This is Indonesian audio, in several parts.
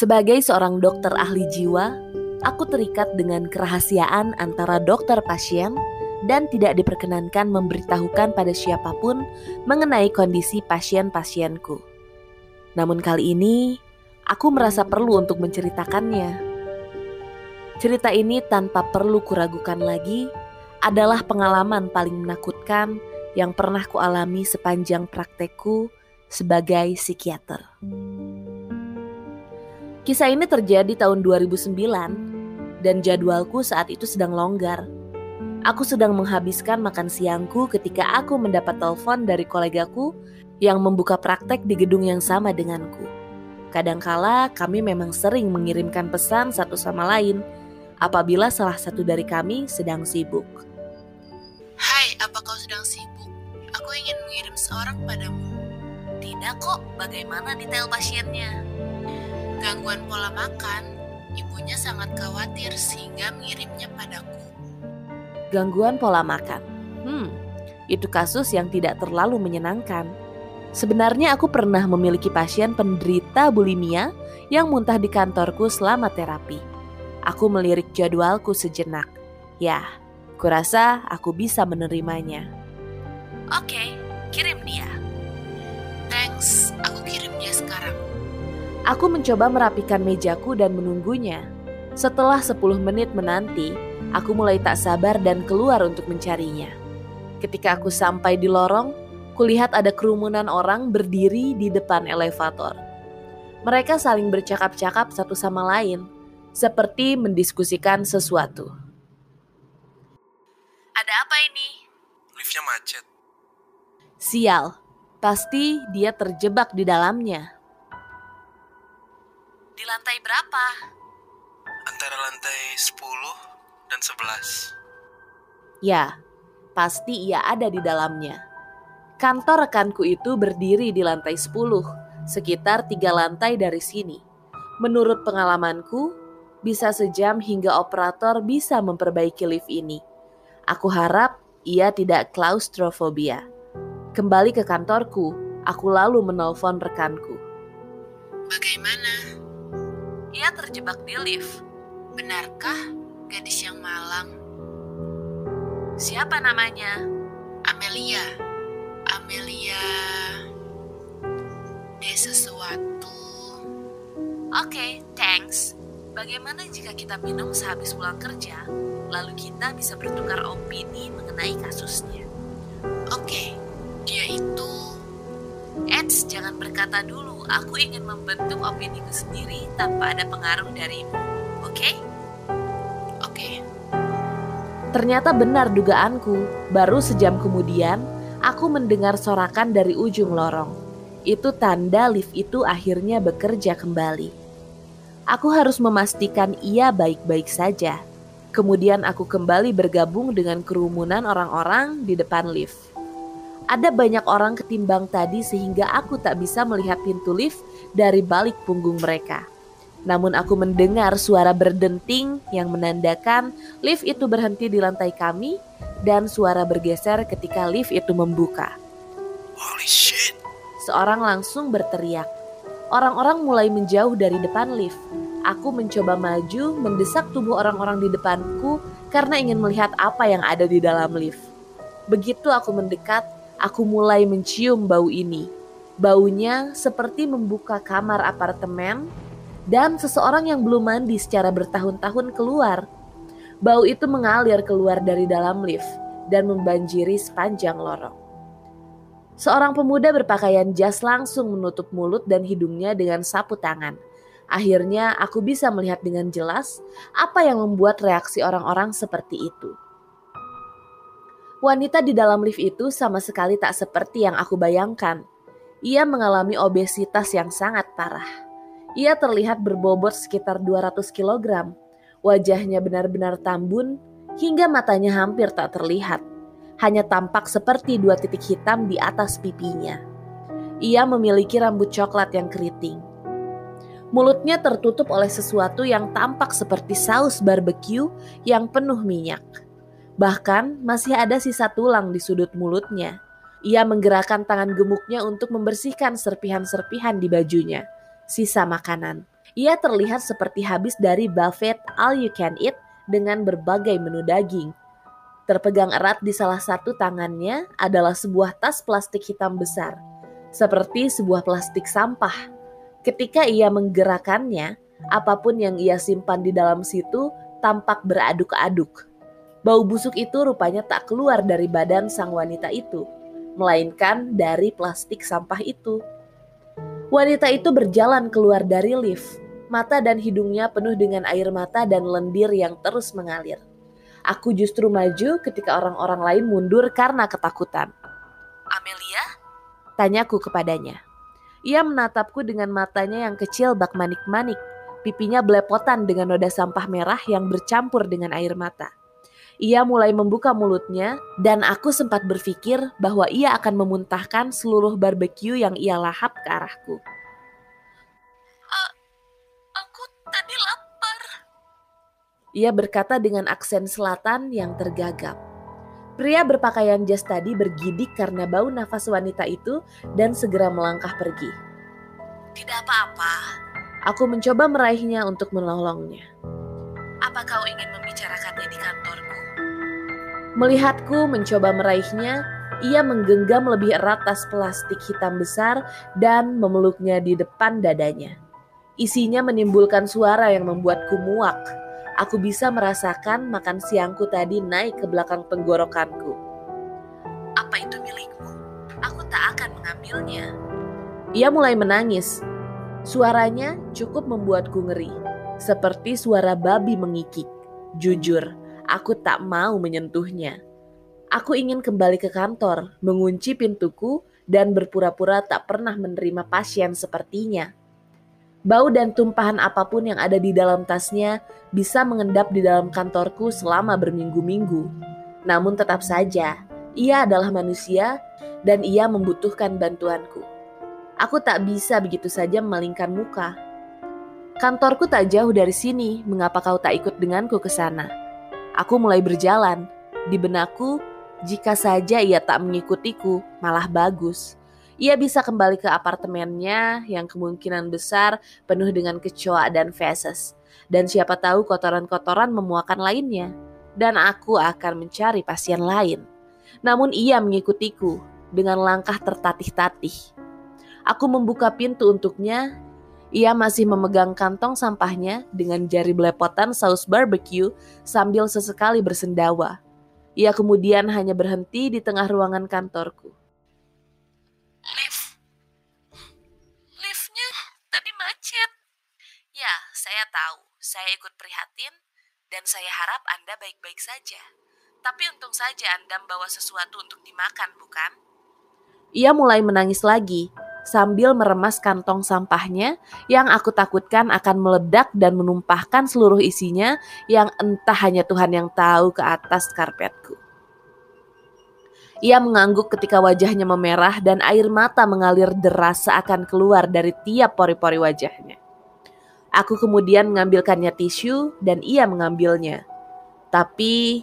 Sebagai seorang dokter ahli jiwa, aku terikat dengan kerahasiaan antara dokter pasien dan tidak diperkenankan memberitahukan pada siapa pun mengenai kondisi pasien-pasienku. Namun kali ini, aku merasa perlu untuk menceritakannya. Cerita ini tanpa perlu kuragukan lagi adalah pengalaman paling menakutkan yang pernah kualami sepanjang praktekku sebagai psikiater. Kisah ini terjadi tahun 2009 dan jadwalku saat itu sedang longgar. Aku sedang menghabiskan makan siangku ketika aku mendapat telepon dari kolegaku yang membuka praktek di gedung yang sama denganku. Kadangkala kami memang sering mengirimkan pesan satu sama lain apabila salah satu dari kami sedang sibuk. Hai, apa kau sedang sibuk? Aku ingin mengirim seorang padamu. Tidak kok, bagaimana detail pasiennya? Gangguan pola makan, ibunya sangat khawatir sehingga mengirimnya padaku. Gangguan pola makan. Hmm, itu kasus yang tidak terlalu menyenangkan. Sebenarnya aku pernah memiliki pasien penderita bulimia yang muntah di kantorku selama terapi. Aku melirik jadwalku sejenak. Ya, kurasa aku bisa menerimanya. Oke, kirim dia. Thanks, aku kirim dia sekarang. Aku mencoba merapikan mejaku dan menunggunya. Setelah 10 menit menanti, aku mulai tak sabar dan keluar untuk mencarinya. Ketika aku sampai di lorong, kulihat ada kerumunan orang berdiri di depan elevator. Mereka saling bercakap-cakap satu sama lain, seperti mendiskusikan sesuatu. Ada apa ini? Liftnya macet. Sial, pasti dia terjebak di dalamnya. Di lantai berapa? Antara lantai 10 dan 11. Ya, pasti ia ada di dalamnya. Kantor rekanku itu berdiri di lantai 10, sekitar tiga lantai dari sini. Menurut pengalamanku, bisa sejam hingga operator bisa memperbaiki lift ini. Aku harap ia tidak klaustrofobia. Kembali ke kantorku, aku lalu menelpon rekanku. Bagaimana? Ia terjebak di lift. Benarkah gadis yang malang? Siapa namanya? Amelia. Amelia. Dia sesuatu. Oke, thanks. Bagaimana jika kita minum sehabis pulang kerja, lalu kita bisa bertukar opini mengenai kasusnya? Oke, dia itu Eits, jangan berkata dulu, aku ingin membentuk opiniku sendiri tanpa ada pengaruh darimu. Oke? oke. Ternyata benar dugaanku. Baru sejam kemudian, aku mendengar sorakan dari ujung lorong. Itu tanda lift itu akhirnya bekerja kembali. Aku harus memastikan ia baik-baik saja. Kemudian aku kembali bergabung dengan kerumunan orang-orang di depan lift. Ada banyak orang ketimbang tadi sehingga aku tak bisa melihat pintu lift dari balik punggung mereka. Namun aku mendengar suara berdenting yang menandakan lift itu berhenti di lantai kami dan suara bergeser ketika lift itu membuka. Holy shit. Seorang langsung berteriak. Orang-orang mulai menjauh dari depan lift. Aku mencoba maju, mendesak tubuh orang-orang di depanku karena ingin melihat apa yang ada di dalam lift. Begitu aku mendekat, aku mulai mencium bau ini. Baunya seperti membuka kamar apartemen dan seseorang yang belum mandi secara bertahun-tahun keluar. Bau itu mengalir keluar dari dalam lift dan membanjiri sepanjang lorong. Seorang pemuda berpakaian jas langsung menutup mulut dan hidungnya dengan sapu tangan. Akhirnya aku bisa melihat dengan jelas apa yang membuat reaksi orang-orang seperti itu. Wanita di dalam lift itu sama sekali tak seperti yang aku bayangkan. Ia mengalami obesitas yang sangat parah. Ia terlihat berbobot sekitar 200 kg. Wajahnya benar-benar tambun hingga matanya hampir tak terlihat. Hanya tampak seperti dua titik hitam di atas pipinya. Ia memiliki rambut coklat yang keriting. Mulutnya tertutup oleh sesuatu yang tampak seperti saus barbecue yang penuh minyak. Bahkan masih ada sisa tulang di sudut mulutnya. Ia menggerakkan tangan gemuknya untuk membersihkan serpihan-serpihan di bajunya, sisa makanan. Ia terlihat seperti habis dari buffet all you can eat dengan berbagai menu daging. Terpegang erat di salah satu tangannya adalah sebuah tas plastik hitam besar, seperti sebuah plastik sampah. Ketika ia menggerakkannya, apa pun yang ia simpan di dalam situ tampak beraduk-aduk. Bau busuk itu rupanya tak keluar dari badan sang wanita itu, melainkan dari plastik sampah itu. Wanita itu berjalan keluar dari lift, mata dan hidungnya penuh dengan air mata dan lendir yang terus mengalir. Aku justru maju ketika orang-orang lain mundur karena ketakutan. Amelia? Tanyaku kepadanya. Ia menatapku dengan matanya yang kecil bak manik-manik. Pipinya belepotan dengan noda sampah merah yang bercampur dengan air mata. Ia mulai membuka mulutnya dan aku sempat berpikir bahwa ia akan memuntahkan seluruh barbeque yang ia lahap ke arahku. Aku tadi lapar. Ia berkata dengan aksen selatan yang tergagap. Pria berpakaian jas tadi bergidik karena bau nafas wanita itu dan segera melangkah pergi. Tidak apa-apa. Aku mencoba meraihnya untuk menolongnya. Apa kau ingin membicarakannya di kantorku? Melihatku mencoba meraihnya, ia menggenggam lebih erat tas plastik hitam besar dan memeluknya di depan dadanya. Isinya menimbulkan suara yang membuatku muak. Aku bisa merasakan makan siangku tadi naik ke belakang tenggorokanku. Apa itu milikmu? Aku tak akan mengambilnya. Ia mulai menangis. Suaranya cukup membuatku ngeri, seperti suara babi mengikik. Jujur, aku tak mau menyentuhnya. Aku ingin kembali ke kantor, mengunci pintuku, dan berpura-pura tak pernah menerima pasien sepertinya. Bau dan tumpahan apa pun yang ada di dalam tasnya bisa mengendap di dalam kantorku selama berminggu-minggu. Namun tetap saja, ia adalah manusia dan ia membutuhkan bantuanku. Aku tak bisa begitu saja memalingkan muka. Kantorku tak jauh dari sini, mengapa kau tak ikut denganku ke sana? Aku mulai berjalan. Di benakku, jika saja ia tak mengikutiku, malah bagus. Ia bisa kembali ke apartemennya yang kemungkinan besar penuh dengan kecoa dan feses. Dan siapa tahu kotoran-kotoran memuakan lainnya. Dan aku akan mencari pasien lain. Namun ia mengikutiku dengan langkah tertatih-tatih. Aku membuka pintu untuknya. Ia masih memegang kantong sampahnya dengan jari belepotan saus barbecue sambil sesekali bersendawa. Ia kemudian hanya berhenti di tengah ruangan kantorku. Lift. Liftnya tadi macet. Ya, saya tahu. Saya ikut prihatin dan saya harap Anda baik-baik saja. Tapi untung saja Anda membawa sesuatu untuk dimakan, bukan? Ia mulai menangis lagi sambil meremas kantong sampahnya yang aku takutkan akan meledak dan menumpahkan seluruh isinya yang entah hanya Tuhan yang tahu ke atas karpetku. Ia mengangguk ketika wajahnya memerah dan air mata mengalir deras seakan keluar dari tiap pori-pori wajahnya. Aku kemudian mengambilkannya tisu dan ia mengambilnya. Tapi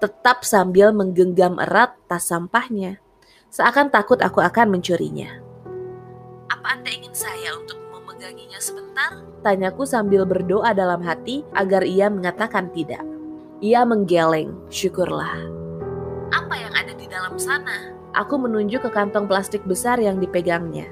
tetap sambil menggenggam erat tas sampahnya. Seakan takut aku akan mencurinya. Apa Anda ingin saya untuk memeganginya sebentar? Tanyaku sambil berdoa dalam hati agar ia mengatakan tidak. Ia menggeleng, syukurlah. Apa yang ada di dalam sana? Aku menunjuk ke kantong plastik besar yang dipegangnya.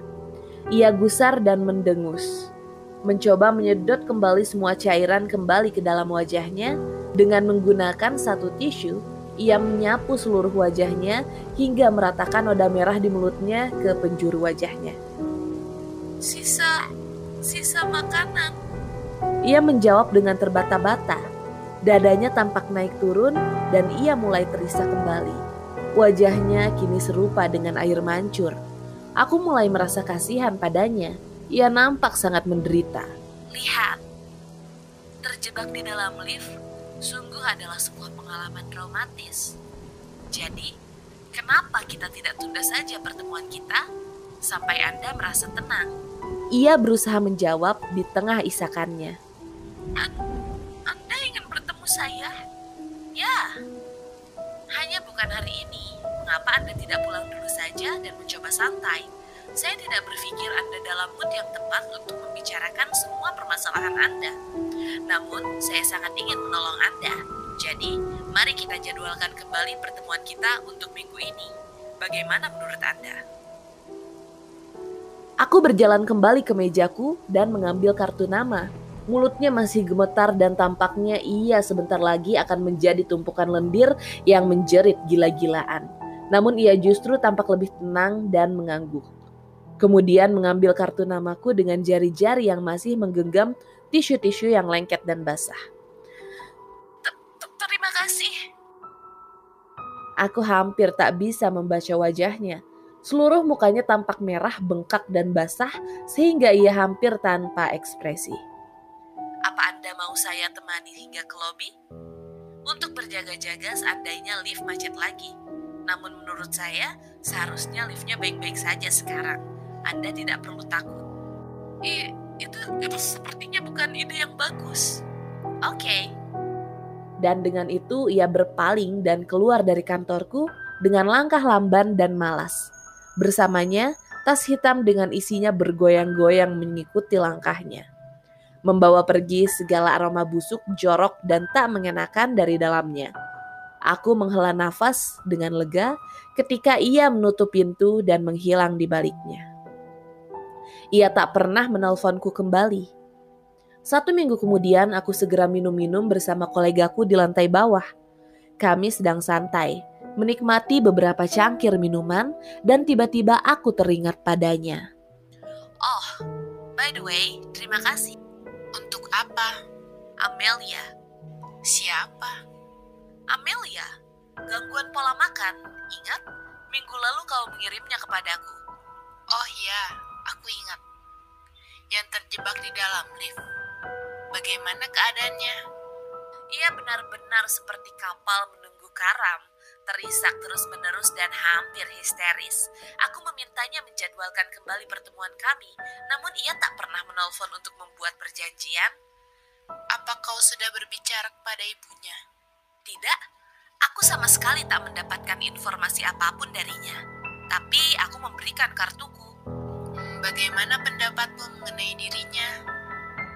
Ia gusar dan mendengus. Mencoba menyedot kembali semua cairan kembali ke dalam wajahnya dengan menggunakan satu tisu. Ia menyapu seluruh wajahnya hingga meratakan noda merah di mulutnya ke penjuru wajahnya. Sisa, sisa makanan. Ia menjawab dengan terbata-bata. Dadanya tampak naik turun dan ia mulai terisak kembali. Wajahnya kini serupa dengan air mancur. Aku mulai merasa kasihan padanya. Ia nampak sangat menderita. Lihat, terjebak di dalam lift sungguh adalah sebuah pengalaman traumatis. Jadi, kenapa kita tidak tunda saja pertemuan kita sampai Anda merasa tenang? Ia berusaha menjawab di tengah isakannya. An- Anda ingin bertemu saya? Ya, hanya bukan hari ini. Mengapa Anda tidak pulang dulu saja dan mencoba santai? Saya tidak berpikir Anda dalam mood yang tepat untuk membicarakan semua permasalahan Anda. Namun, saya sangat ingin menolong Anda. Jadi, mari kita jadwalkan kembali pertemuan kita untuk minggu ini. Bagaimana menurut Anda? Aku berjalan kembali ke mejaku dan mengambil kartu nama. Mulutnya masih gemetar dan tampaknya ia sebentar lagi akan menjadi tumpukan lendir yang menjerit gila-gilaan. Namun ia justru tampak lebih tenang dan mengangguk. Kemudian mengambil kartu namaku dengan jari-jari yang masih menggenggam tisu-tisu yang lengket dan basah. Terima kasih. Aku hampir tak bisa membaca wajahnya. Seluruh mukanya tampak merah, bengkak, dan basah sehingga ia hampir tanpa ekspresi. Apa Anda mau saya temani hingga ke lobi? Untuk berjaga-jaga seandainya lift macet lagi. Namun menurut saya, seharusnya liftnya baik-baik saja sekarang. Anda tidak perlu takut. I, itu, itu sepertinya bukan ide yang bagus. Oke. Okay. Dan dengan itu ia berpaling dan keluar dari kantorku dengan langkah lamban dan malas. Bersamanya, tas hitam dengan isinya bergoyang-goyang mengikuti langkahnya. Membawa pergi segala aroma busuk, jorok, dan tak mengenakan dari dalamnya. Aku menghela nafas dengan lega ketika ia menutup pintu dan menghilang di baliknya. Ia tak pernah menelponku kembali. Satu minggu kemudian aku segera minum-minum bersama kolegaku di lantai bawah. Kami sedang santai, menikmati beberapa cangkir minuman dan tiba-tiba aku teringat padanya. Oh, by the way, terima kasih. Untuk apa? Amelia. Siapa? Amelia, gangguan pola makan. Ingat, minggu lalu kau mengirimnya kepadaku. Oh iya, aku ingat. Yang terjebak di dalam lift. Bagaimana keadaannya? Ia benar-benar seperti kapal menunggu karam, terisak terus-menerus dan hampir histeris. Aku memintanya menjadwalkan kembali pertemuan kami, namun ia tak pernah menelpon untuk membuat perjanjian. Apa kau sudah berbicara kepada ibunya? Tidak, aku sama sekali tak mendapatkan informasi apa pun darinya. Tapi aku memberikan kartuku. Bagaimana pendapatmu mengenai dirinya?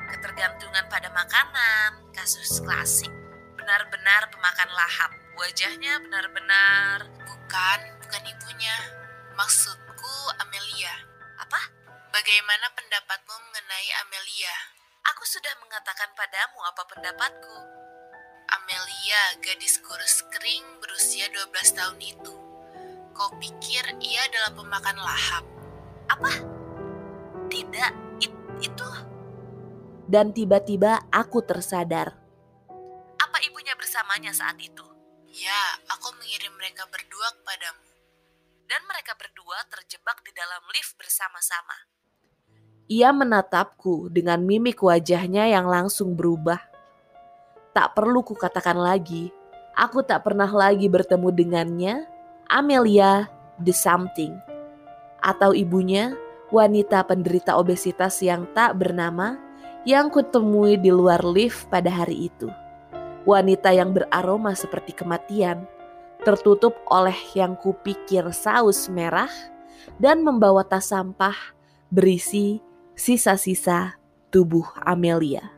Ketergantungan pada makanan, kasus klasik. Benar-benar pemakan lahap. Wajahnya benar-benar... Bukan, bukan ibunya. Maksudku Amelia. Apa? Bagaimana pendapatmu mengenai Amelia? Aku sudah mengatakan padamu apa pendapatku. Amelia, gadis kurus kering berusia 12 tahun itu. Kau pikir ia adalah pemakan lahap? Apa? Tidak, it, itu... Dan tiba-tiba aku tersadar. Apa ibunya bersamanya saat itu? Ya, aku mengirim mereka berdua kepadamu. Dan mereka berdua terjebak di dalam lift bersama-sama. Ia menatapku dengan mimik wajahnya yang langsung berubah. Tak perlu kukatakan lagi, aku tak pernah lagi bertemu dengannya, Amelia the something. Atau ibunya, wanita penderita obesitas yang tak bernama yang kutemui di luar lift pada hari itu. Wanita yang beraroma seperti kematian, tertutup oleh yang kupikir saus merah dan membawa tas sampah berisi sisa-sisa tubuh Amelia.